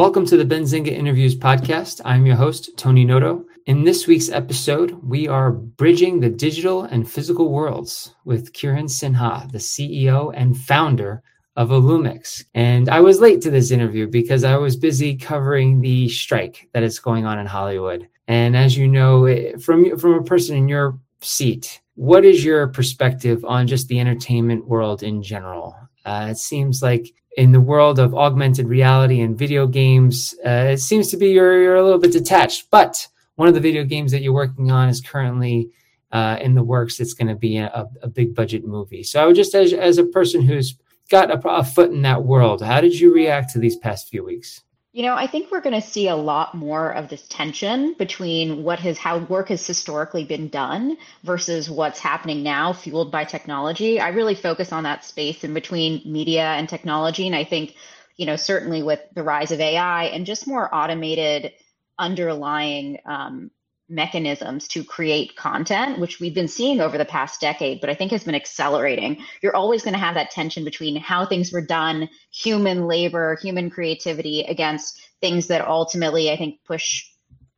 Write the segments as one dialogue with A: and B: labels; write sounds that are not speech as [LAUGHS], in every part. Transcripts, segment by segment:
A: Welcome to the Benzinga Interviews podcast. I'm your host, Tony Noto. In this week's episode, we are bridging the digital and physical worlds with Kirin Sinha, the CEO and founder of Illumix. And I was late to this interview because I was busy covering the strike that is going on in Hollywood. And as you know, eh, from, from a person in your seat, what is your perspective on just the entertainment world in general? Uh, it seems like in the world of augmented reality and video games, uh, it seems to be you're, you're a little bit detached. But one of the video games that you're working on is currently uh, in the works. It's going to be a, a, big budget movie. So I would just, as, as a person who's got a, a foot in that world, how did you react to these past few weeks?
B: You know, I think we're going to see a lot more of this tension between what has how work has historically been done versus what's happening now, fueled by technology. I really focus on that space in between media and technology, and I think, you know, certainly with the rise of AI and just more automated underlying um, mechanisms to create content, which we've been seeing over the past decade, but I think has been accelerating. You're always going to have that tension between how things were done, human labor, human creativity against things that ultimately I think push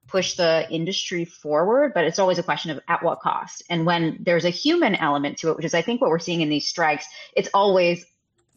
B: push the industry forward, but it's always a question of at what cost. And when there's a human element to it, which is I think what we're seeing in these strikes, it's always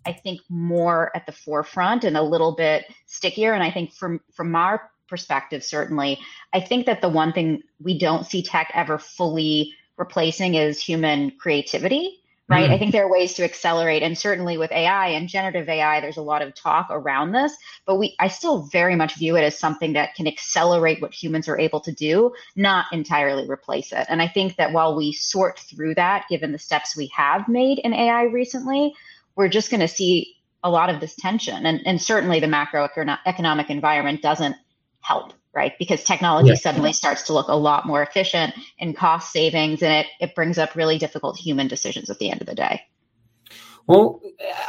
B: I think more at the forefront and a little bit stickier. And I think from from our perspective, certainly, I think that the one thing we don't see tech ever fully replacing is human creativity right? Mm. I think there are ways to accelerate, and certainly with AI and generative AI, there's a lot of talk around this. But we, I still very much view it as something that can accelerate what humans are able to do, not entirely replace it. And I think that while we sort through that, given the steps we have made in AI recently, we're just going to see a lot of this tension, and and certainly the macroeconomic environment doesn't help right because technology yeah. suddenly starts to look a lot more efficient and cost savings and it it brings up really difficult human decisions at the end of the day
A: well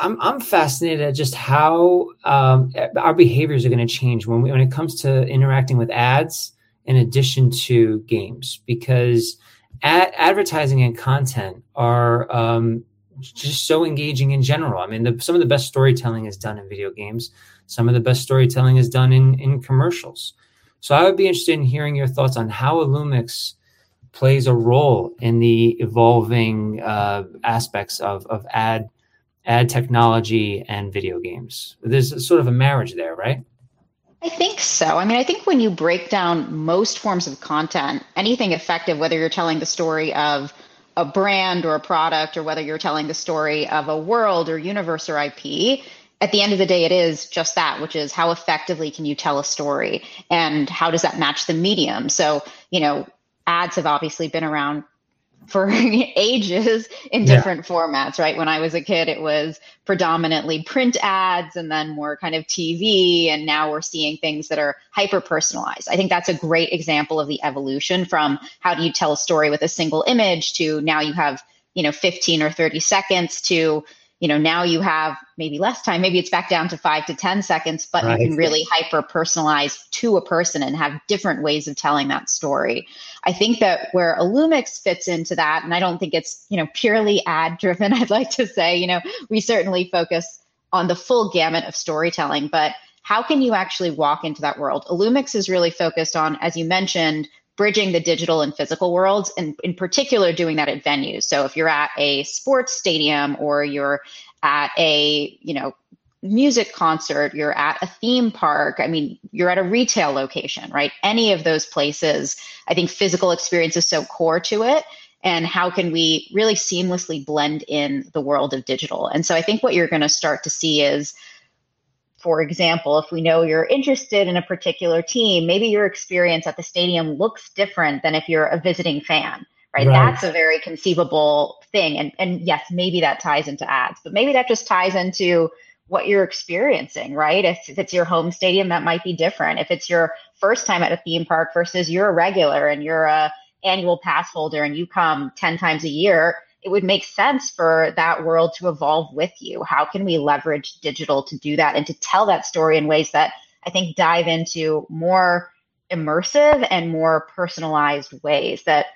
A: i'm, I'm fascinated at just how um, our behaviors are going to change when, we, when it comes to interacting with ads in addition to games because ad- advertising and content are um, just so engaging in general i mean the, some of the best storytelling is done in video games some of the best storytelling is done in, in commercials. So I would be interested in hearing your thoughts on how Illumix plays a role in the evolving uh, aspects of, of ad ad technology and video games. There's sort of a marriage there, right?
B: I think so. I mean, I think when you break down most forms of content, anything effective, whether you're telling the story of a brand or a product, or whether you're telling the story of a world or universe or IP, at the end of the day, it is just that, which is how effectively can you tell a story and how does that match the medium? So, you know, ads have obviously been around for [LAUGHS] ages in different yeah. formats, right? When I was a kid, it was predominantly print ads and then more kind of TV. And now we're seeing things that are hyper personalized. I think that's a great example of the evolution from how do you tell a story with a single image to now you have, you know, 15 or 30 seconds to, you know now you have maybe less time. Maybe it's back down to five to ten seconds but right. you can really hyper personalize to a person and have different ways of telling that story. I think that where illumix fits into that and i don't think it's you know purely ad driven [LAUGHS] i'd like to say you know we certainly focus on the full gamut of storytelling but how can you actually walk into that world? Illumix is really focused on as you mentioned bridging the digital and physical worlds and in particular doing that at venues. So if you're at a sports stadium or you're at a you know music concert you're at a theme park i mean you're at a retail location right? Any of those places i think physical experience is so core to it. And how can we really seamlessly blend in the world of digital? And so i think what you're going to start to see is for example, if we know you're interested in a particular team, maybe your experience at the stadium looks different than if you're a visiting fan, right? right? That's a very conceivable thing. And, and yes, maybe that ties into ads, but maybe that just ties into what you're experiencing, right? If, if it's your home stadium, that might be different. If it's your first time at a theme park versus you're a regular and you're a annual pass holder and you come 10 times a year, it would make sense for that world to evolve with you. How can we leverage digital to do that and to tell that story in ways that I think dive into more immersive and more personalized ways that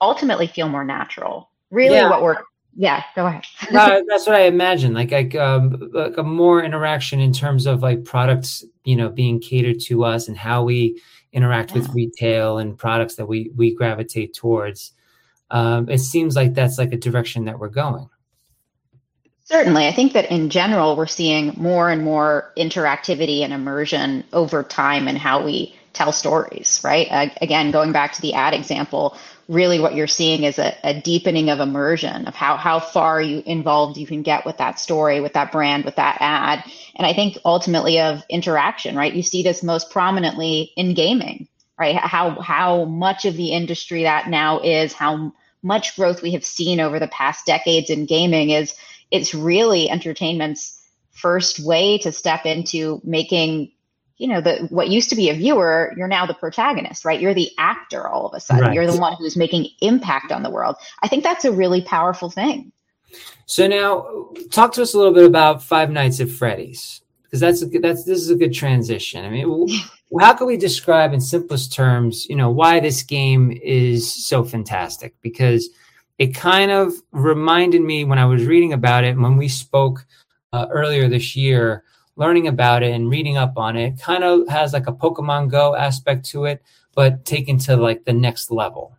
B: ultimately feel more natural? Really, yeah. what we're yeah, go ahead. [LAUGHS]
A: that's what I imagine. Like, like, um, like a more interaction in terms of like products, you know, being catered to us and how we interact yeah. with retail and products that we we gravitate towards. Um, it seems like that's like a direction that we're going.
B: Certainly. I think that in general, we're seeing more and more interactivity and immersion over time in how we tell stories, right? Uh, again, going back to the ad example, really what you're seeing is a, a, deepening of immersion of how, how far you involved you can get with that story, with that brand, with that ad. And I think ultimately of interaction, right? You see this most prominently in gaming, right? How, how much of the industry that now is, how much growth we have seen over the past decades in gaming is it's really entertainment's first way to step into making you know the what used to be a viewer you're now the protagonist right? You're the actor all of a sudden. Right. you're the one who's making impact on the world. I think that's a really powerful thing.
A: So now talk to us a little bit about five nights at freddy's because that's a, that's this is a good transition. I mean [LAUGHS] how can we describe in simplest terms you know why this game is so fantastic because it kind of reminded me when I was reading about it when we spoke uh, earlier this year, learning about it and reading up on it. Kind of has like a Pokemon Go aspect to it, but taken to like the next level.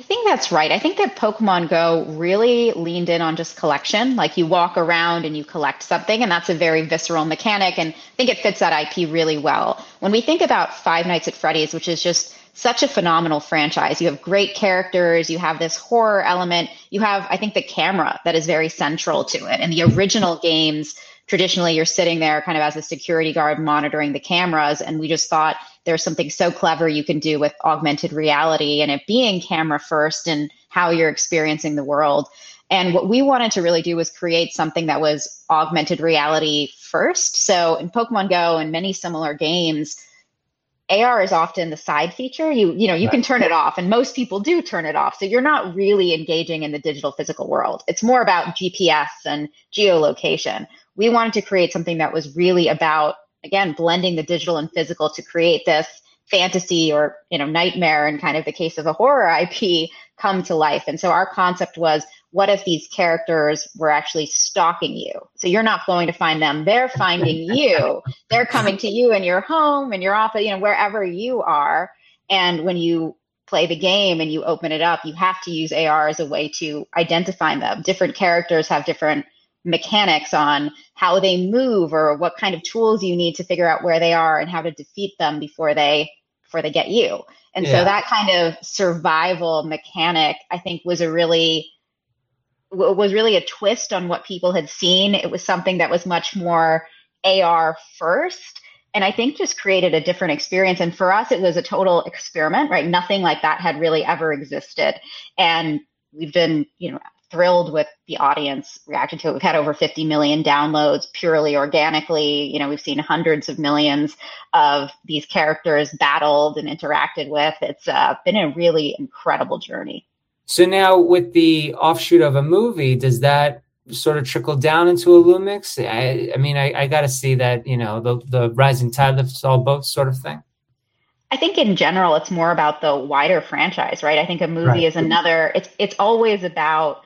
B: I think that's right. I think that Pokemon Go really leaned in on just collection. Like you walk around and you collect something, and that's a very visceral mechanic. And I think it fits that IP really well. When we think about Five Nights at Freddy's, which is just such a phenomenal franchise. You have great characters, you have this horror element, you have, I think, the camera that is very central to it. And the original games, traditionally you're sitting there kind of as a security guard monitoring the cameras. And we just thought there's something so clever you can do with augmented reality and it being camera first and how you're experiencing the world. And what we wanted to really do was create something that was augmented reality first. So in Pokemon Go and many similar games, AR is often the side feature. You you know you right. can turn it off, and most people do turn it off. So you're not really engaging in the digital physical world. It's more about GPS and geolocation. We wanted to create something that was really about again blending the digital and physical to create this fantasy or you know nightmare in kind of the case of a horror [LAUGHS] IP come to life. And so our concept was what if these characters were actually stalking you? So you're not going to find them. They're finding [LAUGHS] you. They're coming to you in your home and your office, you know, wherever you are. And when you play the game and you open it up, you have to use AR as a way to identify them. Different characters have different mechanics on how they move or what kind of tools you need to figure out where they are and how to defeat them before they before they get you. And yeah. so that kind of survival mechanic I think was a really was really a twist on what people had seen. It was something that was much more AR first. And I think just created a different experience. And for us, it was a total experiment, right? Nothing like that had really ever existed. And we've been, you know, thrilled with the audience reaction to it. We've had over 50 million downloads purely organically. You know, we've seen hundreds of millions of these characters battled and interacted with. It's uh, been a really incredible journey.
A: So now with the offshoot of a movie, does that sort of trickle down into Illumix? I, I mean, I, I got to see that, you know, the, the rising tide lifts all boats sort of thing.
B: I think in general, it's more about the wider franchise, right? I think a movie right. is another, it's, it's always about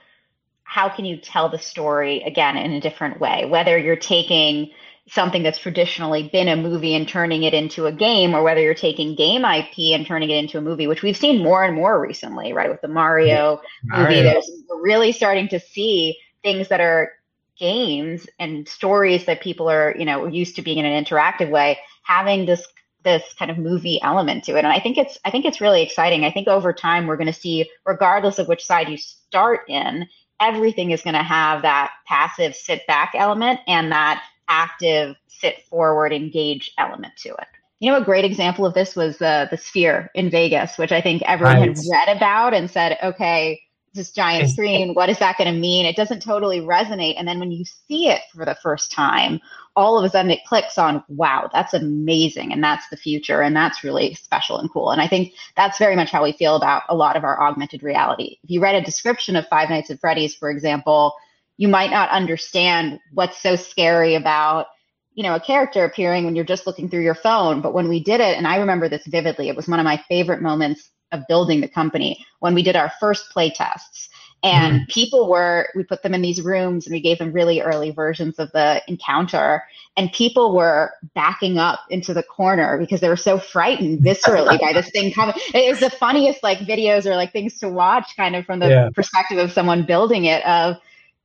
B: how can you tell the story again in a different way, whether you're taking something that's traditionally been a movie and turning it into a game, or whether you're taking game IP and turning it into a movie, which we've seen more and more recently, right? With the Mario, movie, there's we're really starting to see things that are games and stories that people are, you know, used to being in an interactive way, having this this kind of movie element to it. And I think it's I think it's really exciting. I think over time we're going to see, regardless of which side you start in, everything is going to have that passive sit back element and that active, sit forward, engage element to it. You know, a great example of this was the the Sphere in Vegas, which I think everyone right. had read about and said, okay, this giant screen, what is that going to mean? It doesn't totally resonate. And then when you see it for the first time, all of a sudden it clicks on, wow, that's amazing. And that's the future. And that's really special and cool. And I think that's very much how we feel about a lot of our augmented reality. If you read a description of Five Nights at Freddy's, for example, you might not understand what's so scary about you know a character appearing when you're just looking through your phone but when we did it and i remember this vividly it was one of my favorite moments of building the company when we did our first play tests And mm. people were, we put them in these rooms and we gave them really early versions of the encounter. And people were backing up into the corner because they were so frightened viscerally by this thing coming. [LAUGHS] It was the funniest like videos or like things to watch kind of from the yeah. perspective of someone building it of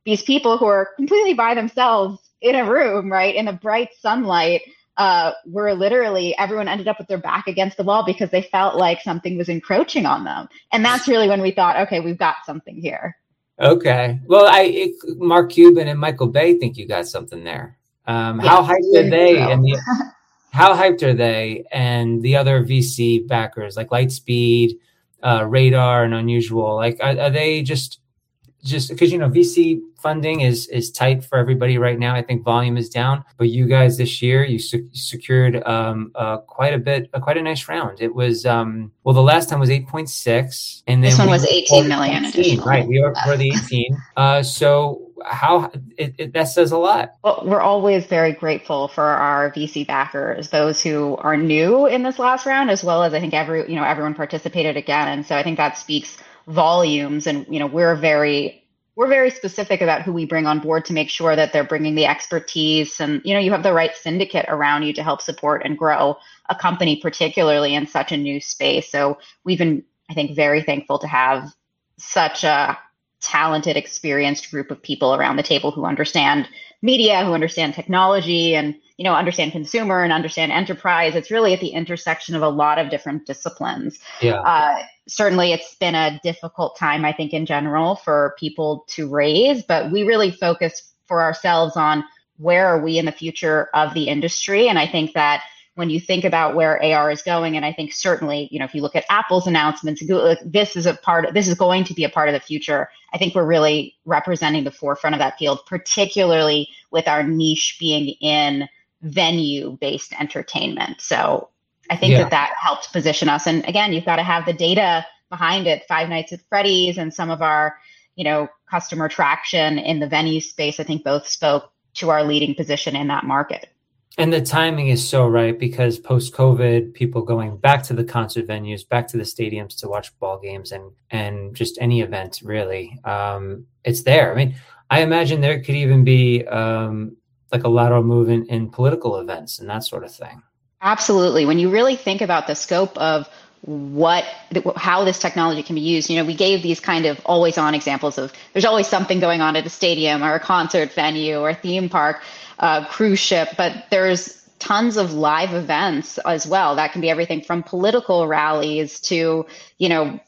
B: these people who are completely by themselves in a room, right? In the bright sunlight uh, were literally everyone ended up with their back against the wall because they felt like something was encroaching on them. And that's really when we thought, okay, we've got something here.
A: Okay. Well, I it, Mark Cuban and Michael Bay think you got something there. Um, how hyped are they? And the, [LAUGHS] how hyped are they? And the other VC backers like Lightspeed, uh, Radar, and Unusual. Like, are, are they just just because you know VC funding is is tight for everybody right now. I think volume is down, but you guys this year you secured um, uh, quite a bit, uh, quite a nice round. It was um, well, the last time was eight point six,
B: and then this one was eighteen million.
A: 18, right, we are for the eighteen. Uh, so how it, it, that says a lot.
B: Well, we're always very grateful for our VC backers, those who are new in this last round, as well as I think every you know everyone participated again, and so I think that speaks volumes and you know we're very we're very specific about who we bring on board to make sure that they're bringing the expertise and you know you have the right syndicate around you to help support and grow a company particularly in such a new space. So we've been i think very thankful to have such a talented experienced group of people around the table who understand media who understand technology and you know understand consumer and understand enterprise it's really at the intersection of a lot of different disciplines
A: yeah uh,
B: certainly it's been a difficult time i think in general for people to raise but we really focus for ourselves on where are we in the future of the industry and i think that when you think about where AR is going, and I think certainly, you know, if you look at Apple's announcements, this is a part. Of, this is going to be a part of the future. I think we're really representing the forefront of that field, particularly with our niche being in venue based entertainment. So I think yeah. that that helped position us. And again, you've got to have the data behind it. Five Nights at Freddy's and some of our, you know, customer traction in the venue space, I think both spoke to our leading position in that market.
A: And the timing is so right because post COVID, people going back to the concert venues, back to the stadiums to watch ball games and and just any event really. Um, it's there. I mean, I imagine there could even be um, like a lateral movement in political events and that sort of thing.
B: Absolutely. When you really think about the scope of what how this technology can be used you know we gave these kind of always on examples of there's always something going on at a stadium or a concert venue or a theme park uh, cruise ship but there's tons of live events as well that can be everything from political rallies to you know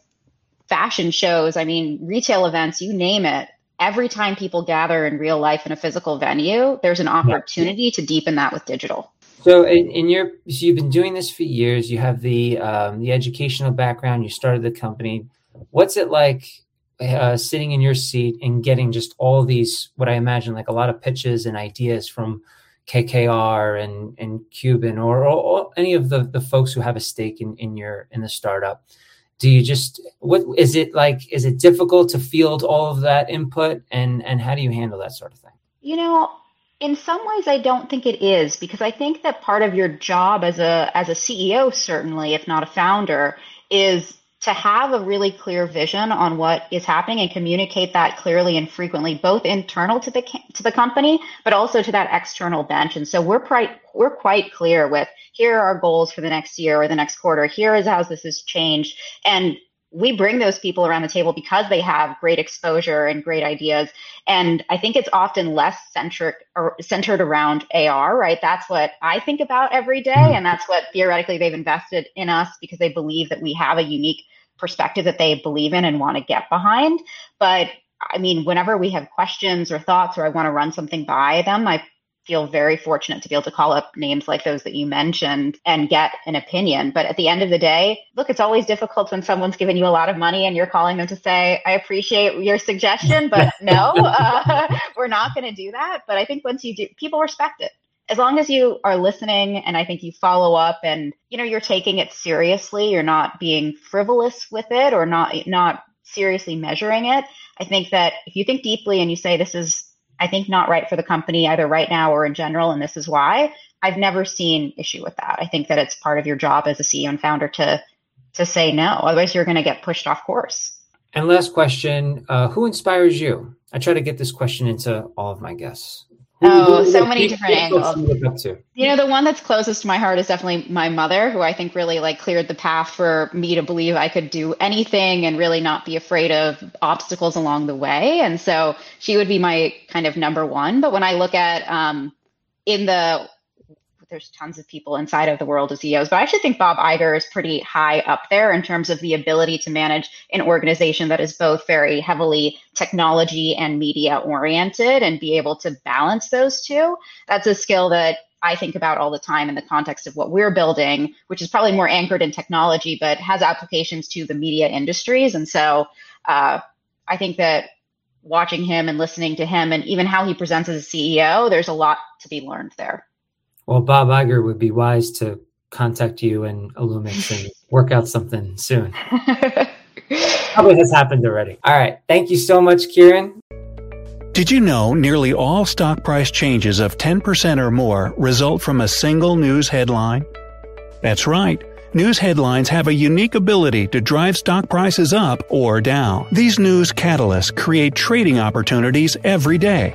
B: fashion shows i mean retail events you name it every time people gather in real life in a physical venue, there's an opportunity yeah. to deepen that with digital.
A: So, in, in, your, so you've been doing this for years. You have the um, the educational background. You started the company. What's it like uh, sitting in your seat and getting just all these, what I imagine, like a lot of pitches and ideas from KKR and and Cuban or, or, or any of the the folks who have a stake in in your in the startup? do you just what is it like is it difficult to field all of that input and and how do you handle that sort of thing
B: you know in some ways i don't think it is because i think that part of your job as a as a ceo certainly if not a founder is to have a really clear vision on what is happening and communicate that clearly and frequently, both internal to the to the company, but also to that external bench. And so we're quite we're quite clear with here are our goals for the next year or the next quarter. Here is how this has changed, and we bring those people around the table because they have great exposure and great ideas. And I think it's often less centric or centered around AR, right? That's what I think about every day. Mm-hmm. And that's what theoretically they've invested in us because they believe that we have a unique perspective that they believe in and want to get behind. But I mean, whenever we have questions or thoughts or I want to run something by them, I feel very fortunate to be able to call up names like those that you mentioned and get an opinion. But at the end of the day, look, it's always difficult when someone's given you a lot of money and you're calling them to say, I appreciate your suggestion, but [LAUGHS] no, uh, [LAUGHS] we're not going to do that. But I think once you do, people respect it. As long as you are listening and I think you follow up and, you know, you're taking it seriously, you're not being frivolous with it or not, not seriously measuring it. I think that if you think deeply and you say, this is I think not right for the company either right now or in general, and this is why. I've never seen issue with that. I think that it's part of your job as a CEO and founder to to say no. Otherwise, you're going to get pushed off course.
A: And last question uh, Who inspires you? I try to get this question into all of my guests.
B: Oh, so many different angles. You know, the one that's closest to my heart is definitely my mother, who I think really like cleared the path for me to believe I could do anything and really not be afraid of obstacles along the way. And so she would be my kind of number one. But when I look at um, in the there's tons of people inside of the world of CEOs, but I actually think Bob Iger is pretty high up there in terms of the ability to manage an organization that is both very heavily technology and media oriented and be able to balance those two. That's a skill that I think about all the time in the context of what we're building, which is probably more anchored in technology, but has applications to the media industries. And so uh, I think that watching him and listening to him and even how he presents as a CEO, there's a lot to be learned there.
A: Well, Bob Iger would be wise to contact you and Illumix and work out something soon. [LAUGHS] Probably has happened already. All right. Thank you so much, Kirin.
C: Did you know nearly all stock price changes of 10% or more result from a single news headline? That's right. News headlines have a unique ability to drive stock prices up or down. These news catalysts create trading opportunities every day.